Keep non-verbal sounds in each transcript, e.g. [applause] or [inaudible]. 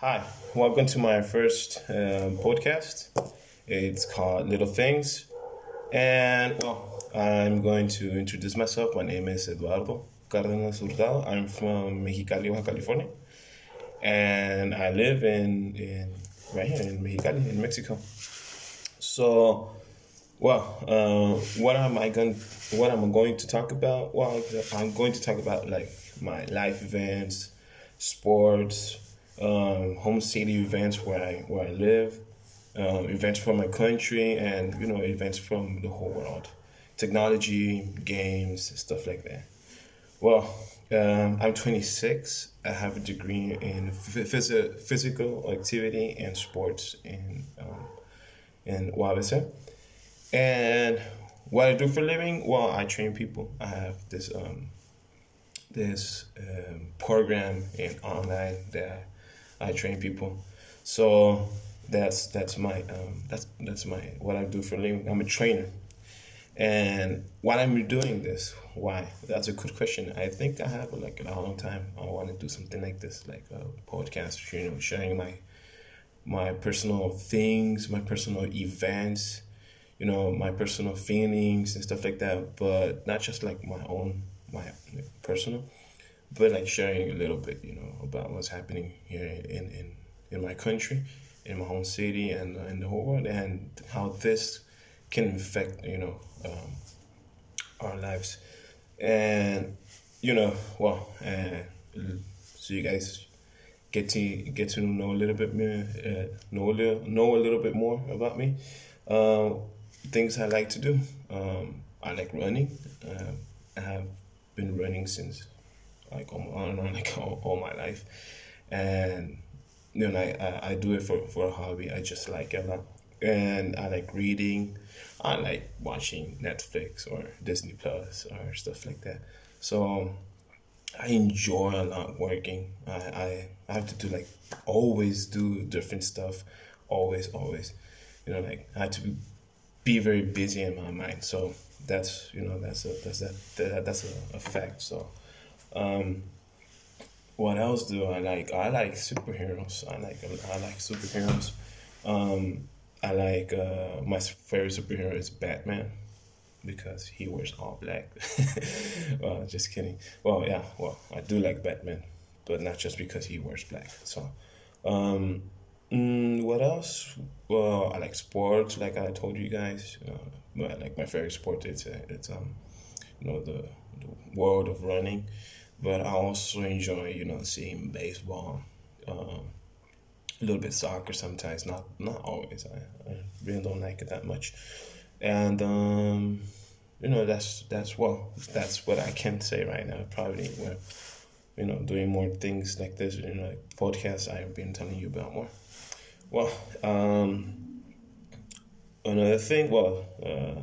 Hi, welcome to my first um, podcast. It's called Little Things. And, well, I'm going to introduce myself. My name is Eduardo Cardenas Hurtado. I'm from Mexicali, California. And I live in, in right here in Mexicali, in Mexico. So, well, uh, what am I going? What am I going to talk about? Well, I'm going to talk about like my life events, sports, um, home city events where I where I live, um, events from my country, and you know events from the whole world, technology, games, stuff like that. Well, um, I'm 26. I have a degree in phys- physical activity and sports in um, in UABC. And what I do for living, well, I train people. I have this um, this um, program in online that I train people. So that's that's my um, that's that's my what I do for a living. I'm a trainer, and why I'm doing this? Why? That's a good question. I think I have like a long time. I want to do something like this, like a podcast. You know, sharing my my personal things, my personal events, you know, my personal feelings and stuff like that. But not just like my own, my personal, but like sharing a little bit, you know, about what's happening here in, in, in my country, in my home city, and uh, in the whole world, and how this can affect, you know, um, our lives. And, you know, well, uh, so you guys get to get to know a little bit more, uh, know a little, know a little bit more about me. Uh, things I like to do. Um, I like running. Uh, I have been running since like on, on, on like all, all, my life, and you know I, I, I do it for, for a hobby. I just like it a lot, and I like reading. I like watching Netflix or Disney Plus or stuff like that. So I enjoy a lot working. I, I, I have to do like always do different stuff, always always. You know, like I have to be very busy in my mind. So that's you know that's a that's a that, that's a, a fact. So um, what else do I like? I like superheroes. I like I like superheroes. Um, I like uh, my favorite superhero is Batman because he wears all black. [laughs] well, just kidding. Well, yeah. Well, I do like Batman, but not just because he wears black. So, um, mm, what else? Well, I like sports. Like I told you guys, uh, like my favorite sport it's uh, it's um, you know the, the world of running but I also enjoy, you know, seeing baseball, um, a little bit soccer sometimes, not not always. I, I really don't like it that much, and um, you know that's that's well that's what I can say right now. Probably we're you know doing more things like this, you know, like podcasts I've been telling you about more. Well, um, another thing, well, uh,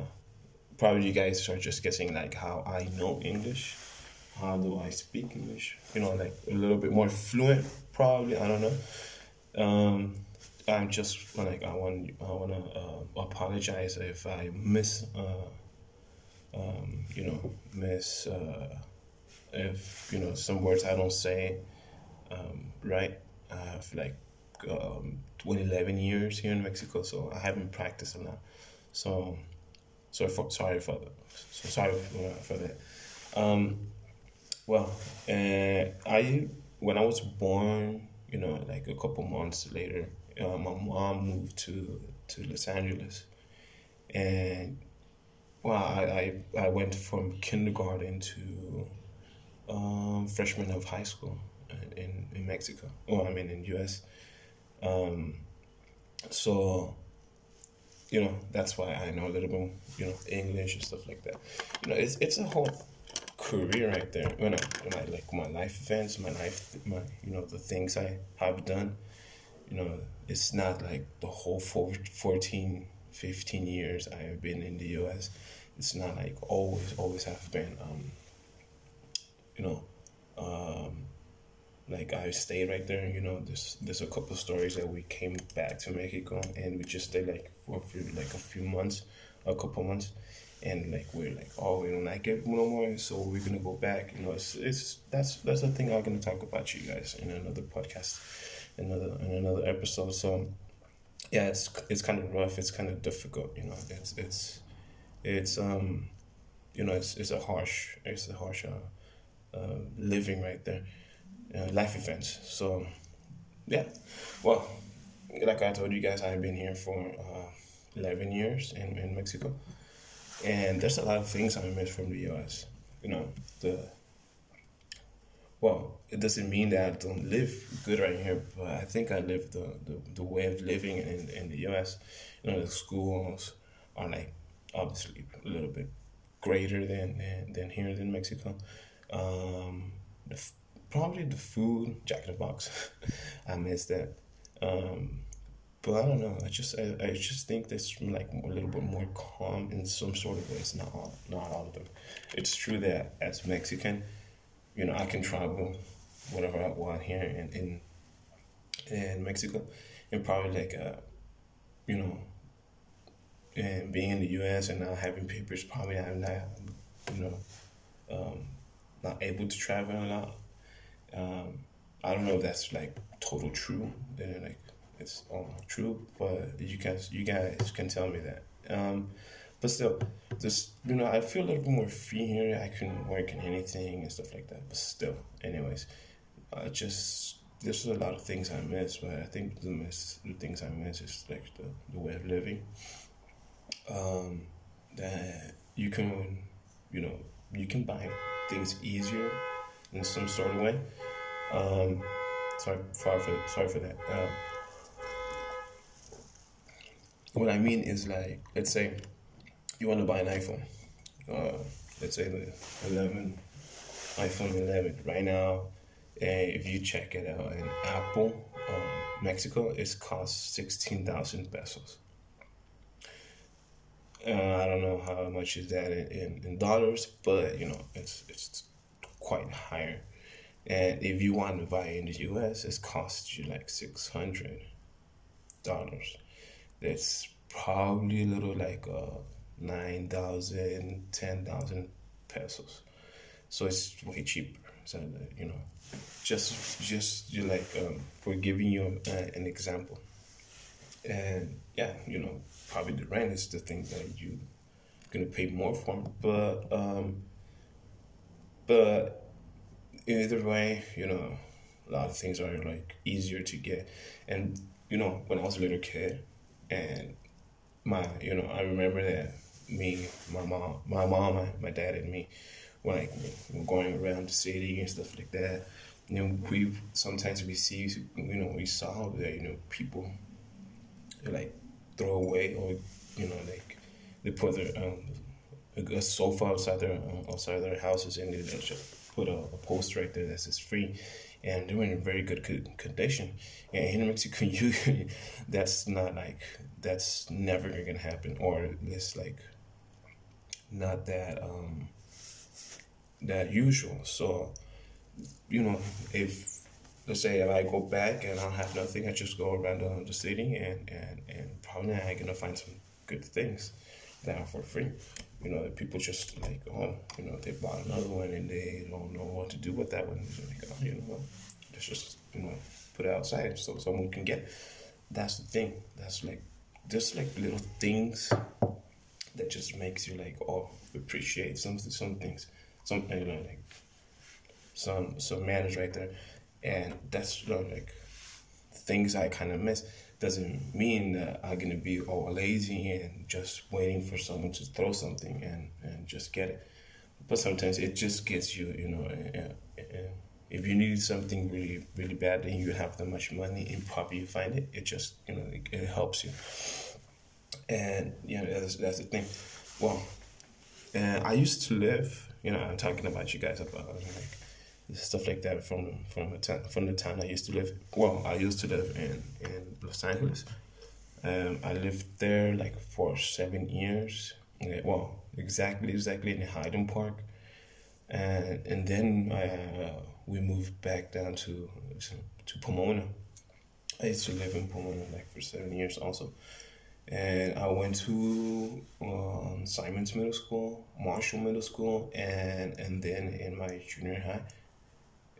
probably you guys are just guessing like how I know English how do I speak English? You know, like a little bit more fluent, probably. I don't know. Um, I'm just like I want I want to uh, apologize if I miss, uh, um, you know, miss uh, if you know some words I don't say um, right. I have like um, 11 years here in Mexico, so I haven't practiced a lot. So, sorry for sorry for so sorry for, for that. Um, well, uh, I when I was born, you know, like a couple months later, uh, my mom moved to to Los Angeles, and well, I I, I went from kindergarten to um, freshman of high school in in Mexico. Oh, I mean in U.S. Um, so you know that's why I know a little bit, you know, English and stuff like that. You know, it's it's a whole career right there. When I, when I like my life events, my life, my you know the things I have done. You know, it's not like the whole 14, 15 years I have been in the U.S. It's not like always, always have been. Um, you know, um, like I stayed right there. You know, there's there's a couple stories that we came back to Mexico and we just stayed like for a few, like a few months, a couple months and like we're like oh we don't like it no more so we're gonna go back you know it's, it's that's that's the thing i'm gonna talk about you guys in another podcast another in another episode. So yeah, it's it's kind of rough. It's kind of difficult. You know, it's it's it's um you know it's it's a harsh it's a harsh uh, uh, living right there, uh, life events. So yeah, well, like I told you guys, I've been here for uh, eleven years in in Mexico, and there's a lot of things I miss from the U.S. You know the well, it doesn't mean that I don't live good right here, but I think I live the, the, the way of living in, in the US. You know, the schools are like obviously a little bit greater than, than, than here in Mexico. Um, the, probably the food, Jack in the Box, [laughs] I miss that. Um, but I don't know. I just I, I just think that's like a little bit more calm in some sort of ways. Not all, not all of them. It's true that as Mexican, you know, I can travel whatever I want here in in, in Mexico, and probably like uh, you know, and being in the U.S. and not having papers, probably I'm not, you know, um, not able to travel a lot. Um, I don't know if that's like total true. Then like it's all true, but you guys you guys can tell me that. Um, but still, just you know, I feel a little bit more free here. I can work in anything and stuff like that. But still, anyways, I just there's a lot of things I miss. But I think the miss the things I miss is like the, the way of living. Um, that you can, you know, you can buy things easier in some sort of way. Um, sorry, sorry for sorry for that. Um, what I mean is like, let's say you want to buy an iPhone, uh, let's say the 11, iPhone 11 right now, and if you check it out in Apple, um, Mexico, it costs 16,000 pesos. Uh, I don't know how much is that in, in, in, dollars, but you know it's it's quite higher. And if you want to buy in the U.S., it costs you like six hundred dollars. That's probably a little like uh, 9,000, 10,000 pesos. So it's way cheaper. So, you know, just, just you like, um, for giving you uh, an example. And yeah, you know, probably the rent is the thing that you gonna pay more for. But, um, but either way, you know, a lot of things are like easier to get. And, you know, when I was a little kid and my, you know, I remember that me, my mom, my mom, my, dad, and me, like we're going around the city and stuff like that. You know, we sometimes we see, you know, we saw that you know people like throw away or you know like they put their um, a sofa outside their um, outside their houses and they just put a, a post right there that says free and they're in very good condition. And in Mexico, [laughs] you that's not like that's never gonna happen, or it's like not that um, that usual. So, you know, if let's say if I go back and I don't have nothing, I just go around the, the city and, and, and probably I'm gonna find some good things that are for free. You know, people just like, oh, you know, they bought another one and they don't know what to do with that one. Like, oh, you know, let's just, you know, put it outside so someone can get. That's the thing. That's like, just like little things that just makes you like oh appreciate some some things some you know like some some manners right there and that's you know, like things I kind of miss doesn't mean that I'm gonna be all lazy and just waiting for someone to throw something and, and just get it. But sometimes it just gets you, you know. Uh, if you need something really, really bad and you have that much money and probably you find it, it just, you know, it, it helps you. And you know that's that's the thing. Well, and I used to live. You know, I'm talking about you guys about like stuff like that from from the town from the town I used to live. Well, I used to live in in Los Angeles. Um, I lived there like for seven years. Well, exactly exactly in Highland Park, and and then uh, we moved back down to to, to Pomona. I used to live in Pomona like for seven years also and I went to um, Simons Middle School, Marshall Middle School, and and then in my junior high,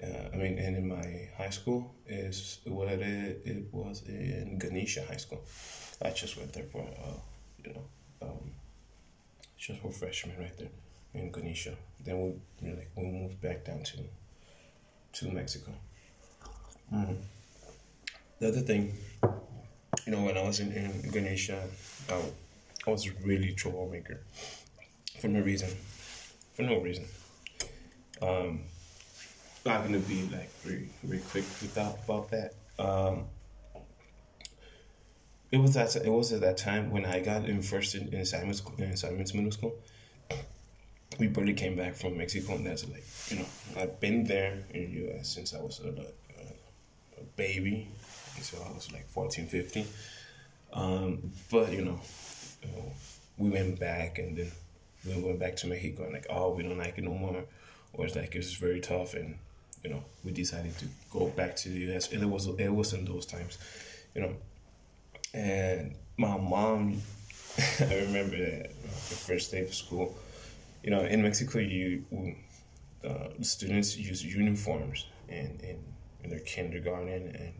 uh, I mean, and in my high school is what it it was in Ganesha High School. I just went there for uh, you know um, just for freshmen right there in Ganesha. Then we you know, like we moved back down to to Mexico. Mm. The other thing, you know, when I was in, in Ganesha, I, I was really troublemaker for no reason. For no reason. Um, not gonna be like very very quick without about that. Um, it was that it was at that time when I got in first in, in Simons in Simons middle school. We barely came back from Mexico, and that's like you know I've been there in the U.S. since I was a, a, a baby, so I was like 14, 15. Um, but you know, you know, we went back, and then we went back to Mexico, and like oh we don't like it no more, or it's like it's very tough, and you know we decided to go back to the U.S. and it was it was in those times, you know and my mom, [laughs] I remember that the first day of school. You know, in Mexico, you uh, students use uniforms in, in, in their kindergarten and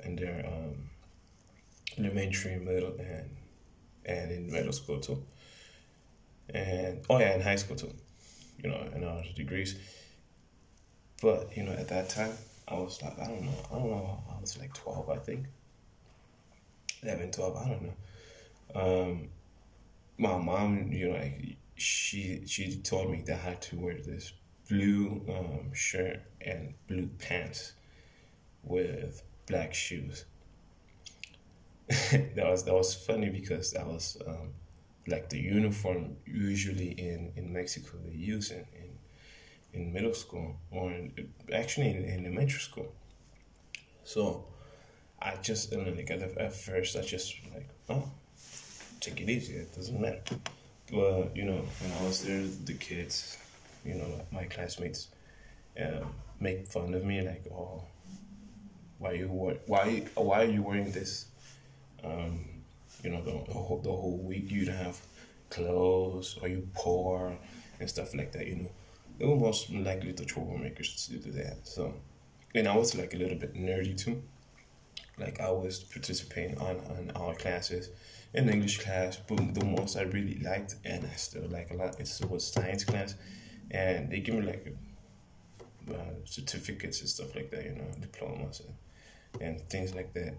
and their um, elementary, middle, and and in middle school too. And oh yeah, in high school too. You know, in our degrees. But you know, at that time, I was like, I don't know, I don't know, I was like twelve, I think. 11, 12, I don't know. Um, my mom, you know, like she she told me that I had to wear this blue um, shirt and blue pants with black shoes. [laughs] that was that was funny because that was um, like the uniform usually in, in Mexico they use in, in, in middle school or in, actually in, in elementary school. So I just, like at, at first, I just like, oh, take it easy. It doesn't matter. But you know, when I was there, the kids, you know, my classmates, um, make fun of me like, oh, why you why why are you wearing this? Um, you know, the, the whole, the whole week you don't have clothes, or you poor and stuff like that. You know, they were most likely the troublemakers to do that. So, and I was like a little bit nerdy too like I was participating on, on our classes in English class, but the most I really liked and I still like a lot it was science class, and they give me like uh, certificates and stuff like that, you know, diplomas and, and things like that.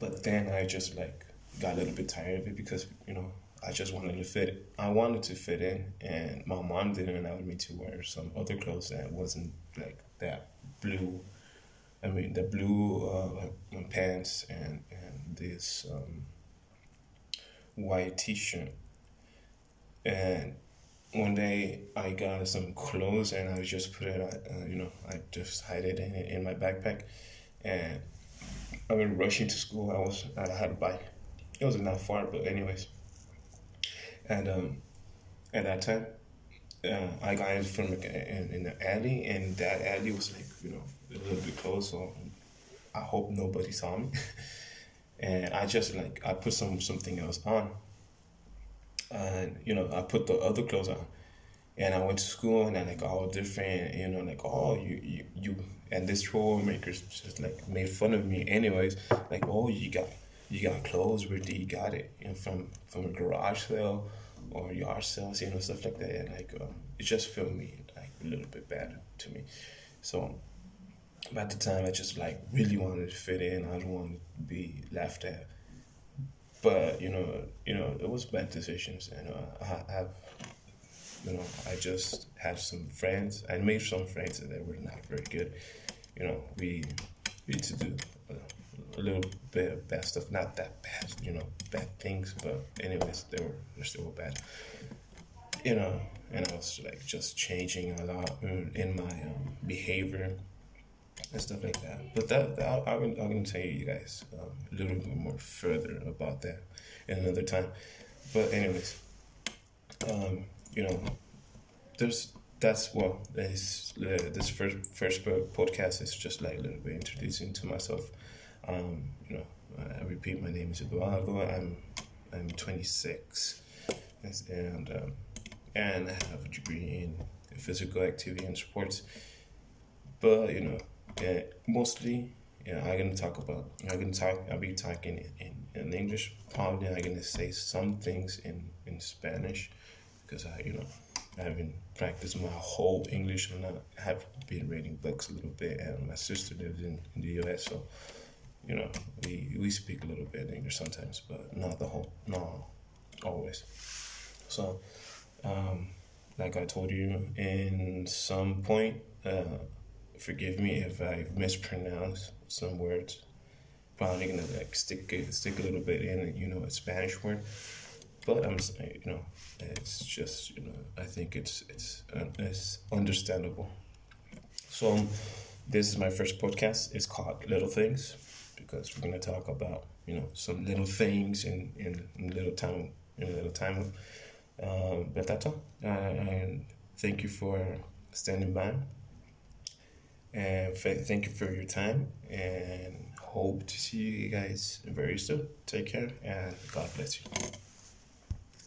But then I just like got a little bit tired of it because you know I just wanted to fit. I wanted to fit in, and my mom didn't allow me to wear some other clothes that wasn't like that blue I mean, the blue uh, pants and, and this um, white t shirt. And one day I got some clothes and I just put it, uh, you know, I just hide it in, in my backpack. And I was rushing to school. I was, I had a bike. It wasn't that far, but anyways. And um, at that time, uh, I got it from in, in the alley, and that alley was like you know a little bit close, so I hope nobody saw me. [laughs] and I just like I put some something else on, and you know I put the other clothes on, and I went to school and I like all different, you know, like oh you you, you and this troublemakers just like made fun of me anyways, like oh you got you got clothes where do you got it you know from from a garage sale or yard sales, you know, stuff like that. And like, um, it just felt me like a little bit bad to me. So at the time, I just like really wanted to fit in. I didn't want to be laughed at. But you know, you know, it was bad decisions, and uh, I have, you know, I just had some friends. I made some friends that were not very good. You know, we we to do. Uh, a little bit of bad stuff. Not that bad, you know, bad things, but anyways, they were they still bad. You know, and I was like just changing a lot in my um, behavior and stuff like that. But that, that I, am to tell you guys um, a little bit more further about that in another time. But anyways, um, you know, there's that's well, this uh, this first first podcast is just like a little bit introducing to myself um, you know, I repeat, my name is Eduardo. I'm I'm 26, and um, and I have a degree in physical activity and sports. But you know, yeah, mostly, yeah, I'm gonna talk about. I'm gonna talk. I'll be talking in, in English. Probably I'm gonna say some things in in Spanish because I, you know, I haven't practiced my whole English and I have been reading books a little bit. And my sister lives in, in the U.S., so you know, we we speak a little bit English sometimes, but not the whole, not always. So, um, like I told you, in some point, uh, forgive me if I mispronounce some words. Probably gonna like stick stick a little bit in, you know, a Spanish word. But I'm, you know, it's just, you know, I think it's it's uh, it's understandable. So, um, this is my first podcast. It's called Little Things because we're gonna talk about, you know, some little things in in, little time in a little time. Um, all. Uh, and thank you for standing by. And thank you for your time. And hope to see you guys very soon. Take care and God bless you.